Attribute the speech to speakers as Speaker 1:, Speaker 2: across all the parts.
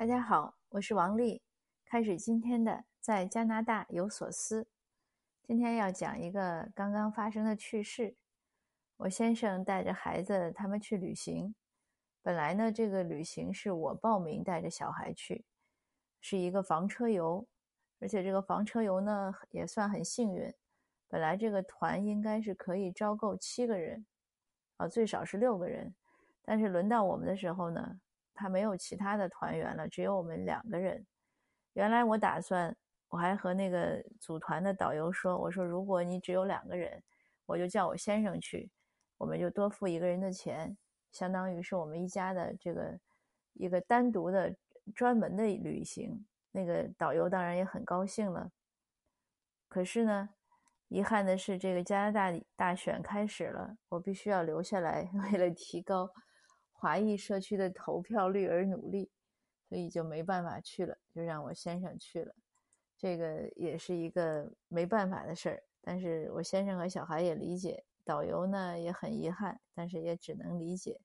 Speaker 1: 大家好，我是王丽。开始今天的在加拿大有所思。今天要讲一个刚刚发生的趣事。我先生带着孩子他们去旅行，本来呢这个旅行是我报名带着小孩去，是一个房车游，而且这个房车游呢也算很幸运。本来这个团应该是可以招够七个人，啊最少是六个人，但是轮到我们的时候呢。他没有其他的团员了，只有我们两个人。原来我打算，我还和那个组团的导游说：“我说如果你只有两个人，我就叫我先生去，我们就多付一个人的钱，相当于是我们一家的这个一个单独的专门的旅行。”那个导游当然也很高兴了。可是呢，遗憾的是，这个加拿大大选开始了，我必须要留下来，为了提高。华裔社区的投票率而努力，所以就没办法去了，就让我先生去了。这个也是一个没办法的事儿，但是我先生和小孩也理解。导游呢也很遗憾，但是也只能理解。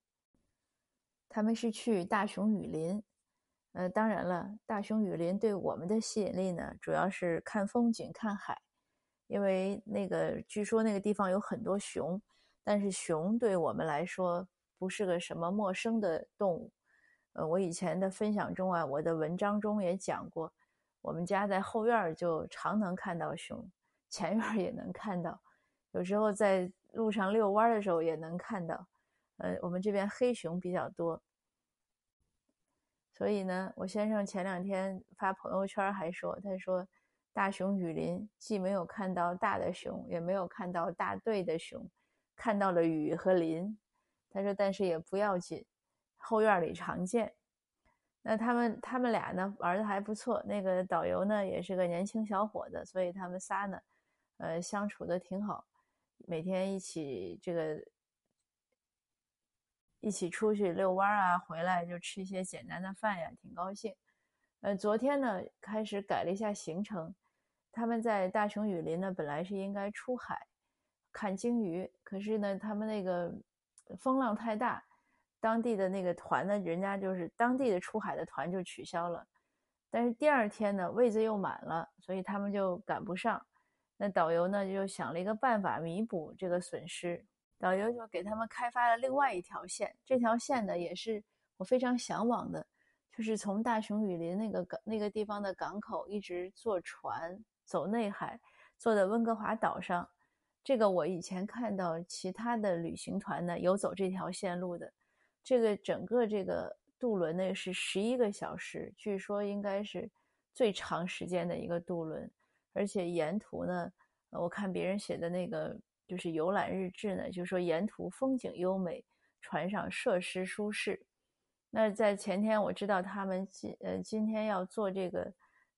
Speaker 1: 他们是去大熊雨林，呃，当然了，大熊雨林对我们的吸引力呢，主要是看风景、看海，因为那个据说那个地方有很多熊，但是熊对我们来说。不是个什么陌生的动物，呃，我以前的分享中啊，我的文章中也讲过，我们家在后院就常能看到熊，前院也能看到，有时候在路上遛弯的时候也能看到，呃，我们这边黑熊比较多，所以呢，我先生前两天发朋友圈还说，他说大熊雨林既没有看到大的熊，也没有看到大队的熊，看到了雨和林。他说：“但是也不要紧，后院里常见。那他们他们俩呢玩的还不错。那个导游呢也是个年轻小伙子，所以他们仨呢，呃，相处的挺好。每天一起这个一起出去遛弯啊，回来就吃一些简单的饭呀，挺高兴。呃，昨天呢开始改了一下行程。他们在大熊雨林呢，本来是应该出海看鲸鱼，可是呢，他们那个。”风浪太大，当地的那个团呢，人家就是当地的出海的团就取消了。但是第二天呢，位子又满了，所以他们就赶不上。那导游呢就想了一个办法弥补这个损失，导游就给他们开发了另外一条线。这条线呢也是我非常向往的，就是从大熊雨林那个港那个地方的港口一直坐船走内海，坐在温哥华岛上。这个我以前看到其他的旅行团呢有走这条线路的，这个整个这个渡轮呢是十一个小时，据说应该是最长时间的一个渡轮，而且沿途呢，我看别人写的那个就是游览日志呢，就说沿途风景优美，船上设施舒适。那在前天我知道他们今呃今天要坐这个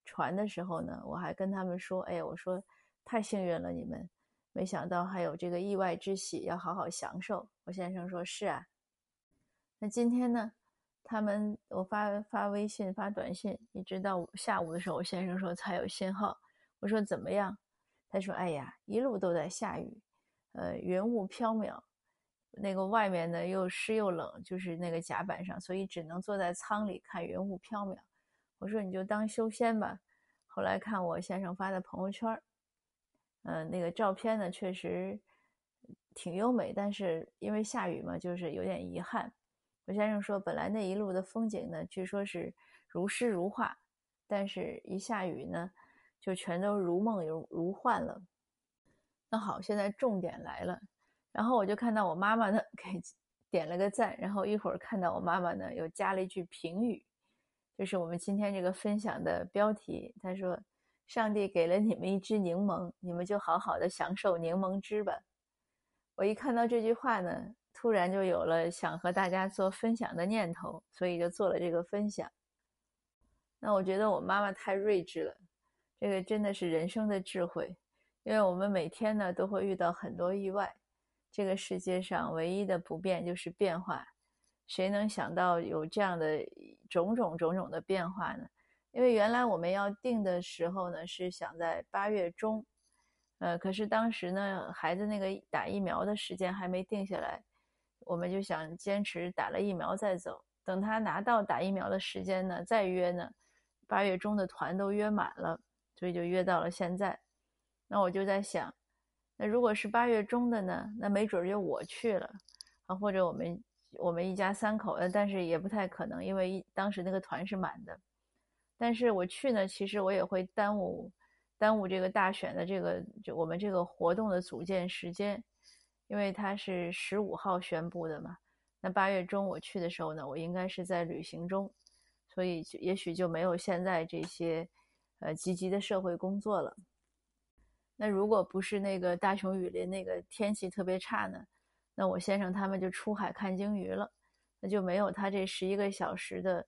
Speaker 1: 船的时候呢，我还跟他们说，哎，我说太幸运了，你们。没想到还有这个意外之喜，要好好享受。我先生说：“是啊。”那今天呢？他们我发发微信、发短信，一直到下午的时候，我先生说才有信号。我说：“怎么样？”他说：“哎呀，一路都在下雨，呃，云雾飘渺，那个外面呢又湿又冷，就是那个甲板上，所以只能坐在舱里看云雾飘渺。”我说：“你就当修仙吧。”后来看我先生发的朋友圈。嗯，那个照片呢，确实挺优美，但是因为下雨嘛，就是有点遗憾。我先生说，本来那一路的风景呢，据说是如诗如画，但是一下雨呢，就全都如梦如如幻了。那好，现在重点来了。然后我就看到我妈妈呢给点了个赞，然后一会儿看到我妈妈呢又加了一句评语，就是我们今天这个分享的标题，她说。上帝给了你们一只柠檬，你们就好好的享受柠檬汁吧。我一看到这句话呢，突然就有了想和大家做分享的念头，所以就做了这个分享。那我觉得我妈妈太睿智了，这个真的是人生的智慧。因为我们每天呢都会遇到很多意外，这个世界上唯一的不变就是变化。谁能想到有这样的种种种种的变化呢？因为原来我们要定的时候呢，是想在八月中，呃，可是当时呢，孩子那个打疫苗的时间还没定下来，我们就想坚持打了疫苗再走。等他拿到打疫苗的时间呢，再约呢，八月中的团都约满了，所以就约到了现在。那我就在想，那如果是八月中的呢，那没准就我去了啊，或者我们我们一家三口，呃，但是也不太可能，因为当时那个团是满的。但是我去呢，其实我也会耽误耽误这个大选的这个就我们这个活动的组建时间，因为它是十五号宣布的嘛。那八月中我去的时候呢，我应该是在旅行中，所以也许就没有现在这些呃积极的社会工作了。那如果不是那个大熊雨林那个天气特别差呢，那我先生他们就出海看鲸鱼了，那就没有他这十一个小时的。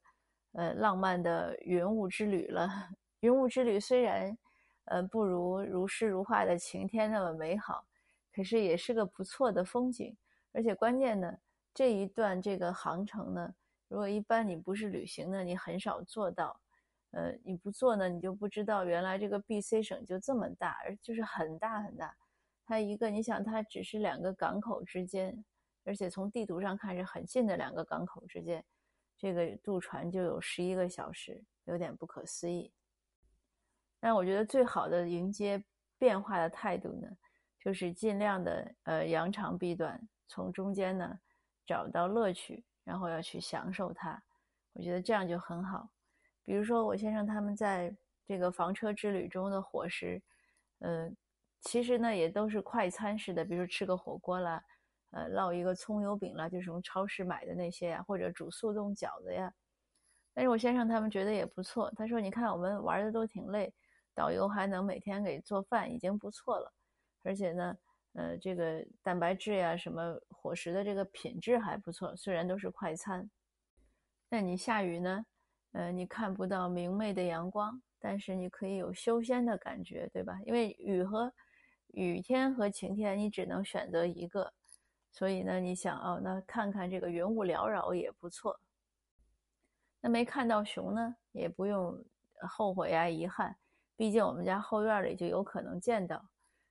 Speaker 1: 呃，浪漫的云雾之旅了。云雾之旅虽然，呃，不如如诗如画的晴天那么美好，可是也是个不错的风景。而且关键呢，这一段这个航程呢，如果一般你不是旅行呢，你很少做到。呃，你不做呢，你就不知道原来这个 B.C 省就这么大，而就是很大很大。它一个，你想它只是两个港口之间，而且从地图上看是很近的两个港口之间。这个渡船就有十一个小时，有点不可思议。但我觉得最好的迎接变化的态度呢，就是尽量的呃扬长避短，从中间呢找到乐趣，然后要去享受它。我觉得这样就很好。比如说我先生他们在这个房车之旅中的伙食，呃，其实呢也都是快餐式的，比如吃个火锅啦。呃，烙一个葱油饼啦，就是从超市买的那些呀，或者煮速冻饺子呀。但是我先生他们觉得也不错。他说：“你看我们玩的都挺累，导游还能每天给做饭，已经不错了。而且呢，呃，这个蛋白质呀，什么伙食的这个品质还不错。虽然都是快餐，那你下雨呢，呃，你看不到明媚的阳光，但是你可以有修仙的感觉，对吧？因为雨和雨天和晴天，你只能选择一个。”所以呢，你想哦，那看看这个云雾缭绕也不错。那没看到熊呢，也不用后悔呀、遗憾，毕竟我们家后院里就有可能见到。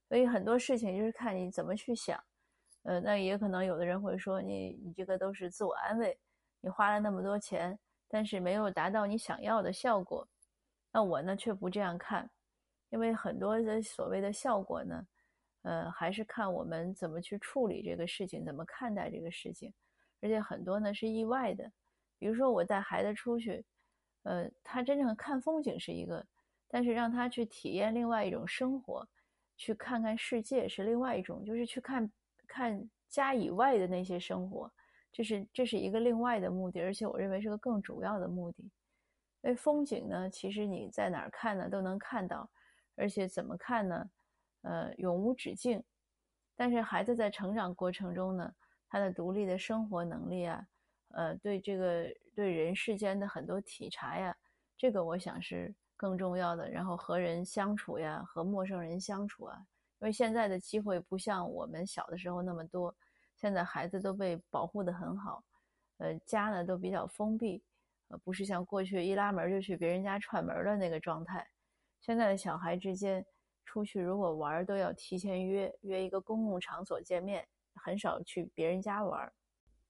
Speaker 1: 所以很多事情就是看你怎么去想。呃，那也可能有的人会说，你你这个都是自我安慰，你花了那么多钱，但是没有达到你想要的效果。那我呢却不这样看，因为很多的所谓的效果呢。呃，还是看我们怎么去处理这个事情，怎么看待这个事情，而且很多呢是意外的。比如说我带孩子出去，呃，他真正看风景是一个，但是让他去体验另外一种生活，去看看世界是另外一种，就是去看看家以外的那些生活，这是这是一个另外的目的，而且我认为是个更主要的目的。因为风景呢，其实你在哪儿看呢都能看到，而且怎么看呢？呃，永无止境。但是孩子在成长过程中呢，他的独立的生活能力啊，呃，对这个对人世间的很多体察呀，这个我想是更重要的。然后和人相处呀，和陌生人相处啊，因为现在的机会不像我们小的时候那么多，现在孩子都被保护得很好，呃，家呢都比较封闭，呃，不是像过去一拉门就去别人家串门的那个状态。现在的小孩之间。出去如果玩都要提前约，约一个公共场所见面，很少去别人家玩。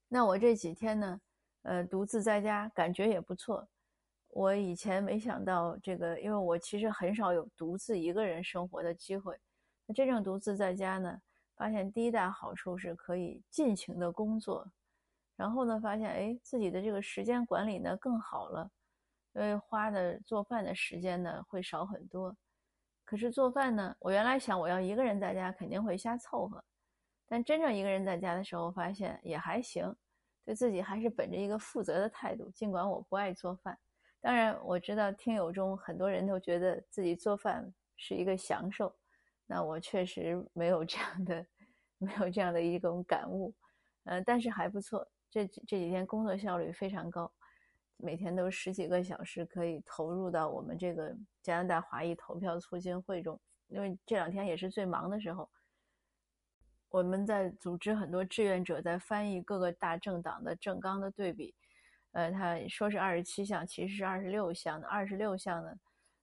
Speaker 1: 那我这几天呢，呃，独自在家感觉也不错。我以前没想到这个，因为我其实很少有独自一个人生活的机会。那真正独自在家呢，发现第一大好处是可以尽情的工作，然后呢，发现哎，自己的这个时间管理呢更好了，因为花的做饭的时间呢会少很多。可是做饭呢，我原来想我要一个人在家肯定会瞎凑合，但真正一个人在家的时候，发现也还行，对自己还是本着一个负责的态度。尽管我不爱做饭，当然我知道听友中很多人都觉得自己做饭是一个享受，那我确实没有这样的，没有这样的一种感悟，呃，但是还不错，这这几天工作效率非常高。每天都十几个小时可以投入到我们这个加拿大华裔投票促进会中，因为这两天也是最忙的时候。我们在组织很多志愿者在翻译各个大政党的政纲的对比，呃，他说是二十七项，其实是二十六项的。二十六项呢，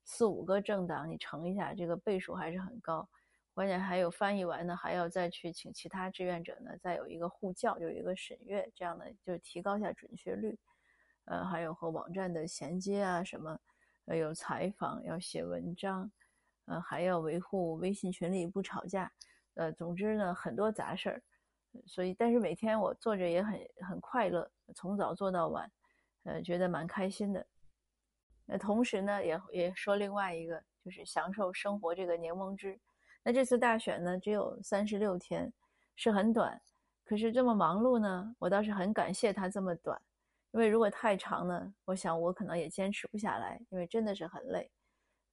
Speaker 1: 四五个政党你乘一下，这个倍数还是很高。关键还有翻译完呢，还要再去请其他志愿者呢，再有一个互教，有一个审阅，这样的就是提高一下准确率。呃，还有和网站的衔接啊，什么，呃，有采访，要写文章，呃，还要维护微信群里不吵架，呃，总之呢，很多杂事儿。所以，但是每天我做着也很很快乐，从早做到晚，呃，觉得蛮开心的。那同时呢，也也说另外一个，就是享受生活这个柠檬汁。那这次大选呢，只有三十六天，是很短。可是这么忙碌呢，我倒是很感谢它这么短，因为如果太长呢，我想我可能也坚持不下来，因为真的是很累。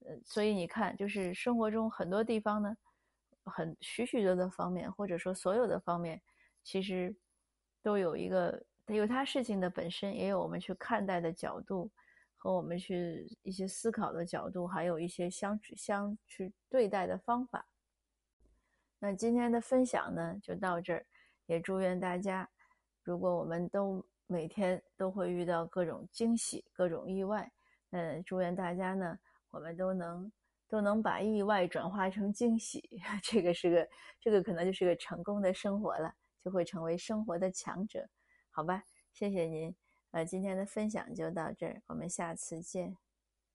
Speaker 1: 呃，所以你看，就是生活中很多地方呢，很许许多多方面，或者说所有的方面，其实都有一个有它事情的本身，也有我们去看待的角度和我们去一些思考的角度，还有一些相相去对待的方法。那今天的分享呢，就到这儿。也祝愿大家，如果我们都每天都会遇到各种惊喜、各种意外，嗯，祝愿大家呢，我们都能都能把意外转化成惊喜，这个是个，这个可能就是个成功的生活了，就会成为生活的强者，好吧？谢谢您，呃，今天的分享就到这儿，我们下次见。